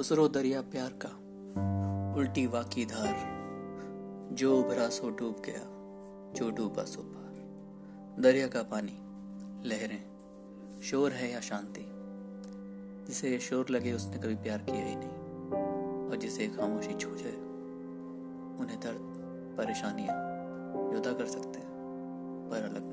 उसरो दरिया प्यार का उल्टी वाकी धार, जो उभरा सो डूब गया, जो डूबा सो पार। दरिया का पानी, लहरें, शोर है या शांति, जिसे ये शोर लगे उसने कभी प्यार किया ही नहीं, और जिसे खामोशी छू जाए, उन्हें दर्द, परेशानियाँ, युदा कर सकते हैं, पर अलग